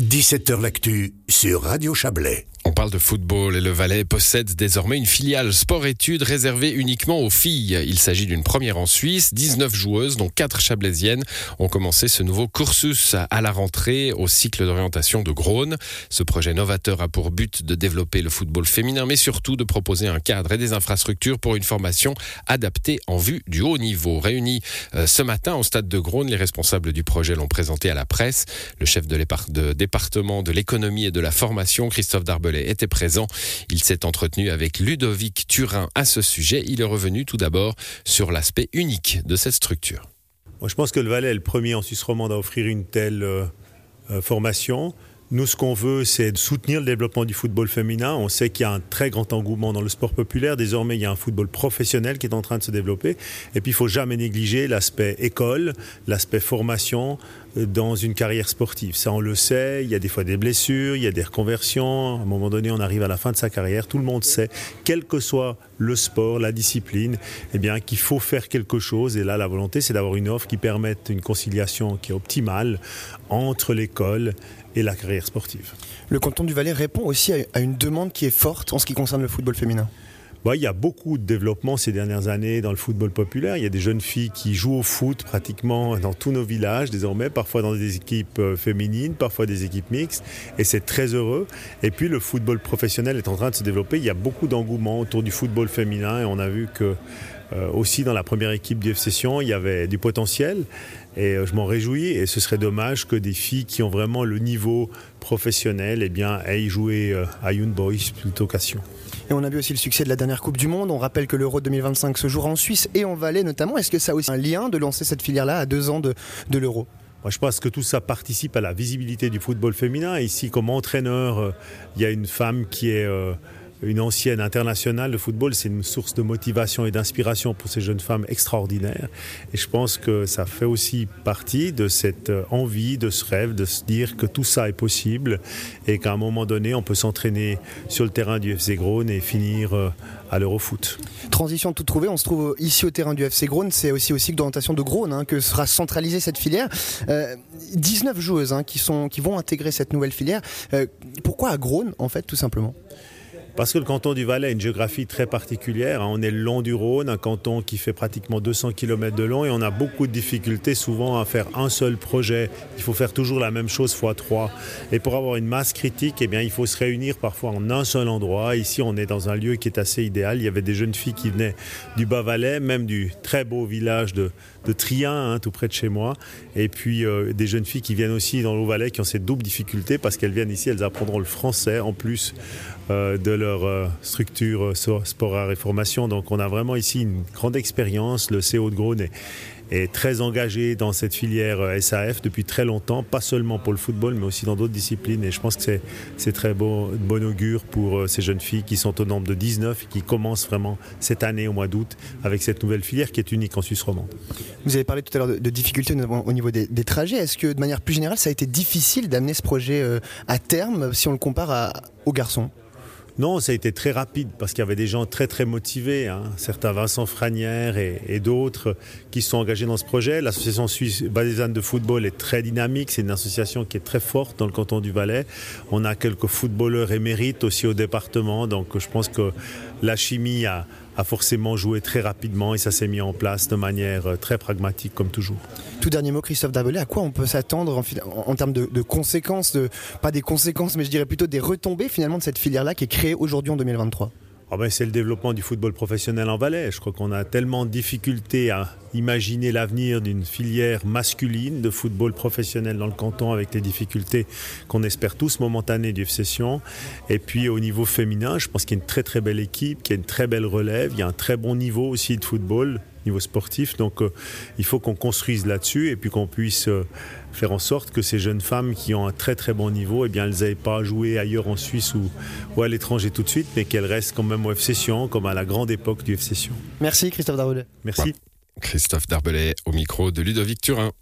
17h L'actu sur Radio Chablais. Parle de football et le Valais possède désormais une filiale sport-études réservée uniquement aux filles. Il s'agit d'une première en Suisse. 19 joueuses, dont 4 chablaisiennes, ont commencé ce nouveau cursus à la rentrée au cycle d'orientation de Grône. Ce projet novateur a pour but de développer le football féminin, mais surtout de proposer un cadre et des infrastructures pour une formation adaptée en vue du haut niveau. Réunis euh, ce matin au stade de Grône, les responsables du projet l'ont présenté à la presse. Le chef de, département de l'économie et de la formation, Christophe Était présent. Il s'est entretenu avec Ludovic Turin à ce sujet. Il est revenu tout d'abord sur l'aspect unique de cette structure. je pense que le Valais est le premier en Suisse romande à offrir une telle euh, euh, formation. Nous, ce qu'on veut, c'est soutenir le développement du football féminin. On sait qu'il y a un très grand engouement dans le sport populaire. Désormais, il y a un football professionnel qui est en train de se développer. Et puis, il faut jamais négliger l'aspect école, l'aspect formation euh, dans une carrière sportive. Ça, on le sait. Il y a des fois des blessures, il y a des reconversions. À un moment donné, on arrive à la fin de sa carrière. Tout le monde sait, quel que soit le sport, la discipline, eh bien, qu'il faut faire quelque chose. Et là, la volonté, c'est d'avoir une offre qui permette une conciliation qui est optimale entre l'école et la carrière sportive. Le canton du Valais répond aussi à une demande qui est forte en ce qui concerne le football féminin. Bah, il y a beaucoup de développement ces dernières années dans le football populaire. Il y a des jeunes filles qui jouent au foot pratiquement dans tous nos villages désormais, parfois dans des équipes euh, féminines, parfois des équipes mixtes, et c'est très heureux. Et puis le football professionnel est en train de se développer. Il y a beaucoup d'engouement autour du football féminin, et on a vu que euh, aussi dans la première équipe du FC Sion, il y avait du potentiel et euh, je m'en réjouis et ce serait dommage que des filles qui ont vraiment le niveau professionnel eh bien, aillent jouer euh, à Young Boys plutôt qu'à Sion. Et on a vu aussi le succès de la dernière Coupe du Monde. On rappelle que l'Euro 2025 se jouera en Suisse et en Valais notamment. Est-ce que ça a aussi un lien de lancer cette filière-là à deux ans de, de l'Euro? Moi, je pense que tout ça participe à la visibilité du football féminin. Ici, comme entraîneur, il y a une femme qui est une ancienne internationale de football, c'est une source de motivation et d'inspiration pour ces jeunes femmes extraordinaires. Et je pense que ça fait aussi partie de cette envie, de ce rêve, de se dire que tout ça est possible et qu'à un moment donné, on peut s'entraîner sur le terrain du FC Grone et finir euh, à l'Eurofoot. Transition tout trouvé, on se trouve ici au terrain du FC Grone, c'est aussi au cycle d'orientation de Grone hein, que sera centralisée cette filière. 19 euh, joueuses hein, qui, sont, qui vont intégrer cette nouvelle filière. Euh, pourquoi à Grone en fait tout simplement? Parce que le canton du Valais a une géographie très particulière. Hein. On est le long du Rhône, un canton qui fait pratiquement 200 km de long et on a beaucoup de difficultés souvent à faire un seul projet. Il faut faire toujours la même chose fois trois. Et pour avoir une masse critique, eh bien, il faut se réunir parfois en un seul endroit. Ici, on est dans un lieu qui est assez idéal. Il y avait des jeunes filles qui venaient du Bas-Valais, même du très beau village de, de Trien, hein, tout près de chez moi. Et puis euh, des jeunes filles qui viennent aussi dans le Valais qui ont cette double difficulté parce qu'elles viennent ici, elles apprendront le français en plus euh, de leur euh, structure sport à réformation. Donc on a vraiment ici une grande expérience. Le CO de Grone est, est très engagé dans cette filière SAF depuis très longtemps, pas seulement pour le football, mais aussi dans d'autres disciplines. Et je pense que c'est très beau, bon augure pour ces jeunes filles qui sont au nombre de 19 et qui commencent vraiment cette année au mois d'août avec cette nouvelle filière qui est unique en Suisse romande. Vous avez parlé tout à l'heure de, difficultés au niveau des, trajets. Est-ce que de manière plus générale, ça a été difficile d'amener ce projet euh, à terme si on le compare aux garçons? Non, ça a été très rapide parce qu'il y avait des gens très très motivés, hein. certains Vincent Franière et, d'autres qui sont engagés dans ce projet. L'association suisse valaisanne de football est très dynamique, c'est une association qui est très forte dans le canton du Valais. On a quelques footballeurs émérites aussi au département, donc je pense que la chimie a, a forcément joué très rapidement et ça s'est mis en place de manière euh, très pragmatique comme toujours. Tout dernier mot, Christophe Dabelé, à quoi on peut s'attendre en, termes de, conséquences, pas des conséquences, mais je dirais plutôt des retombées finalement de cette filière-là qui est créée aujourd'hui en 2023 ah ben, c'est le développement du football professionnel en Valais. Je crois qu'on a tellement de difficultés à imaginer l'avenir d'une filière masculine de football professionnel dans le canton avec les difficultés qu'on espère tous momentanées du Session. Et puis au niveau féminin, je pense qu'il y a une très très belle équipe, qu'il y a une très belle relève, il y a un très bon niveau aussi de football niveau sportif. Donc euh, il faut qu'on construise là-dessus et puis qu'on puisse euh, faire en sorte que ces jeunes femmes qui ont un très très bon niveau, eh bien, elles n'aient pas à jouer ailleurs en Suisse ou, ou à l'étranger tout de suite, mais qu'elles restent quand même au FC Sion, comme à la grande époque du FC Sion. Merci Christophe Darbelet. Merci. Christophe Darbelet au micro de Ludovic Turin.